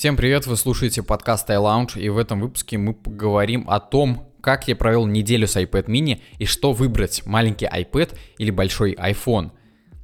Всем привет, вы слушаете подкаст iLounge, и в этом выпуске мы поговорим о том, как я провел неделю с iPad mini и что выбрать, маленький iPad или большой iPhone.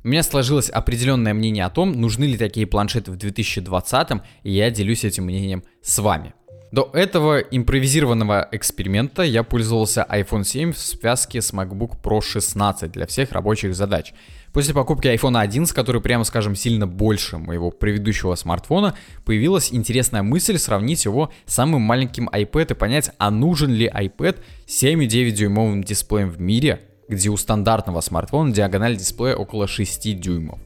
У меня сложилось определенное мнение о том, нужны ли такие планшеты в 2020, и я делюсь этим мнением с вами. До этого импровизированного эксперимента я пользовался iPhone 7 в связке с MacBook Pro 16 для всех рабочих задач. После покупки iPhone 11, который, прямо скажем, сильно больше моего предыдущего смартфона, появилась интересная мысль сравнить его с самым маленьким iPad и понять, а нужен ли iPad 7,9 дюймовым дисплеем в мире, где у стандартного смартфона диагональ дисплея около 6 дюймов.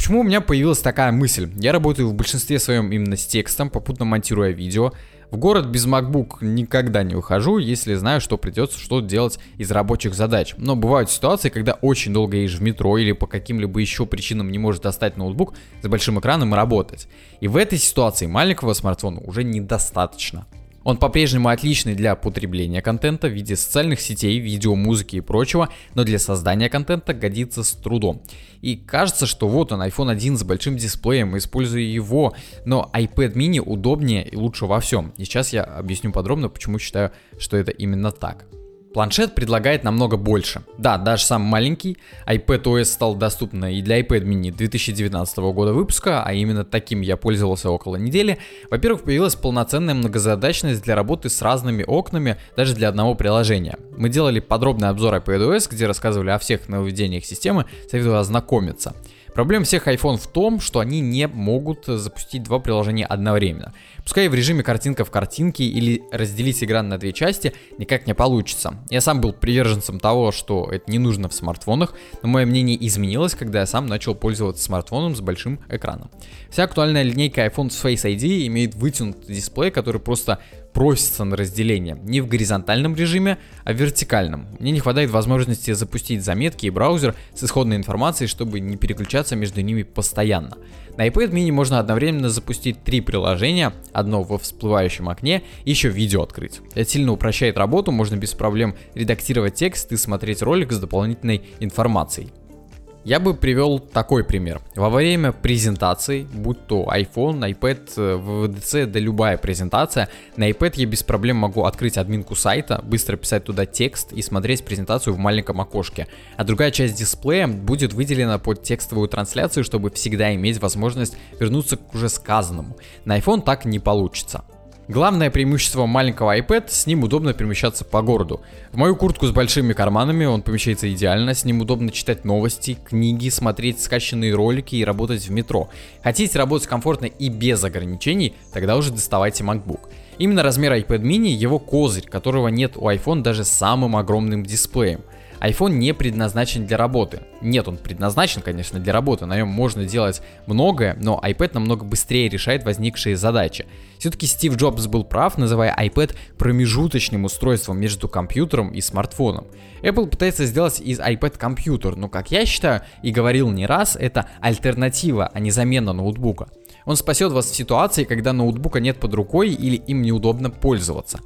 Почему у меня появилась такая мысль? Я работаю в большинстве своем именно с текстом, попутно монтируя видео. В город без MacBook никогда не ухожу, если знаю, что придется что-то делать из рабочих задач. Но бывают ситуации, когда очень долго едешь в метро или по каким-либо еще причинам не можешь достать ноутбук с большим экраном и работать. И в этой ситуации маленького смартфона уже недостаточно. Он по-прежнему отличный для потребления контента в виде социальных сетей, видео, музыки и прочего, но для создания контента годится с трудом. И кажется, что вот он, iPhone 1 с большим дисплеем, использую его, но iPad mini удобнее и лучше во всем. И сейчас я объясню подробно, почему считаю, что это именно так. Планшет предлагает намного больше. Да, даже сам маленький, iPadOS стал доступен и для iPad mini 2019 года выпуска, а именно таким я пользовался около недели. Во-первых, появилась полноценная многозадачность для работы с разными окнами, даже для одного приложения. Мы делали подробный обзор iPadOS, где рассказывали о всех нововведениях системы, советую ознакомиться. Проблема всех iPhone в том, что они не могут запустить два приложения одновременно. Пускай в режиме картинка в картинке или разделить экран на две части никак не получится. Я сам был приверженцем того, что это не нужно в смартфонах, но мое мнение изменилось, когда я сам начал пользоваться смартфоном с большим экраном. Вся актуальная линейка iPhone с Face ID имеет вытянутый дисплей, который просто просится на разделение. Не в горизонтальном режиме, а в вертикальном. Мне не хватает возможности запустить заметки и браузер с исходной информацией, чтобы не переключаться между ними постоянно. На iPad mini можно одновременно запустить три приложения, одно во всплывающем окне и еще видео открыть. Это сильно упрощает работу, можно без проблем редактировать текст и смотреть ролик с дополнительной информацией. Я бы привел такой пример. Во время презентации, будь то iPhone, iPad, VDC, да любая презентация, на iPad я без проблем могу открыть админку сайта, быстро писать туда текст и смотреть презентацию в маленьком окошке. А другая часть дисплея будет выделена под текстовую трансляцию, чтобы всегда иметь возможность вернуться к уже сказанному. На iPhone так не получится. Главное преимущество маленького iPad, с ним удобно перемещаться по городу. В мою куртку с большими карманами он помещается идеально, с ним удобно читать новости, книги, смотреть скачанные ролики и работать в метро. Хотите работать комфортно и без ограничений, тогда уже доставайте MacBook. Именно размер iPad mini его козырь, которого нет у iPhone даже с самым огромным дисплеем iPhone не предназначен для работы. Нет, он предназначен, конечно, для работы, на нем можно делать многое, но iPad намного быстрее решает возникшие задачи. Все-таки Стив Джобс был прав, называя iPad промежуточным устройством между компьютером и смартфоном. Apple пытается сделать из iPad компьютер, но, как я считаю и говорил не раз, это альтернатива, а не замена ноутбука. Он спасет вас в ситуации, когда ноутбука нет под рукой или им неудобно пользоваться.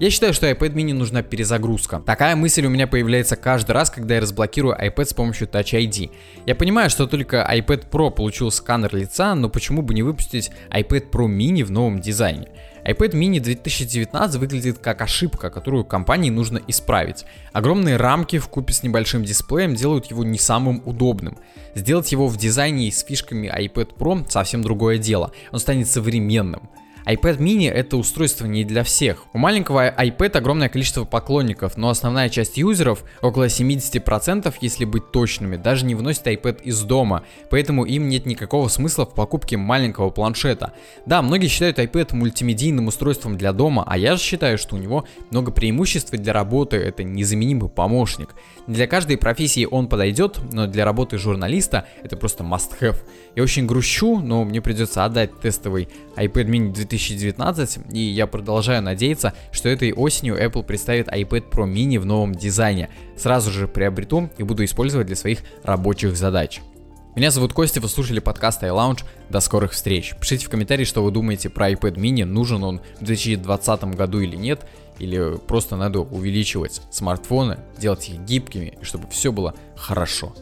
Я считаю, что iPad mini нужна перезагрузка. Такая мысль у меня появляется каждый раз, когда я разблокирую iPad с помощью Touch ID. Я понимаю, что только iPad Pro получил сканер лица, но почему бы не выпустить iPad Pro mini в новом дизайне? iPad mini 2019 выглядит как ошибка, которую компании нужно исправить. Огромные рамки в купе с небольшим дисплеем делают его не самым удобным. Сделать его в дизайне и с фишками iPad Pro совсем другое дело. Он станет современным iPad mini это устройство не для всех. У маленького iPad огромное количество поклонников, но основная часть юзеров, около 70%, если быть точными, даже не выносит iPad из дома, поэтому им нет никакого смысла в покупке маленького планшета. Да, многие считают iPad мультимедийным устройством для дома, а я же считаю, что у него много преимуществ для работы, это незаменимый помощник. Для каждой профессии он подойдет, но для работы журналиста это просто must-have. Я очень грущу, но мне придется отдать тестовый iPad mini 2000 2019, и я продолжаю надеяться, что этой осенью Apple представит iPad Pro mini в новом дизайне. Сразу же приобрету и буду использовать для своих рабочих задач. Меня зовут Костя, вы слушали подкаст iLounge. До скорых встреч. Пишите в комментарии, что вы думаете про iPad mini, нужен он в 2020 году или нет, или просто надо увеличивать смартфоны, делать их гибкими, чтобы все было хорошо.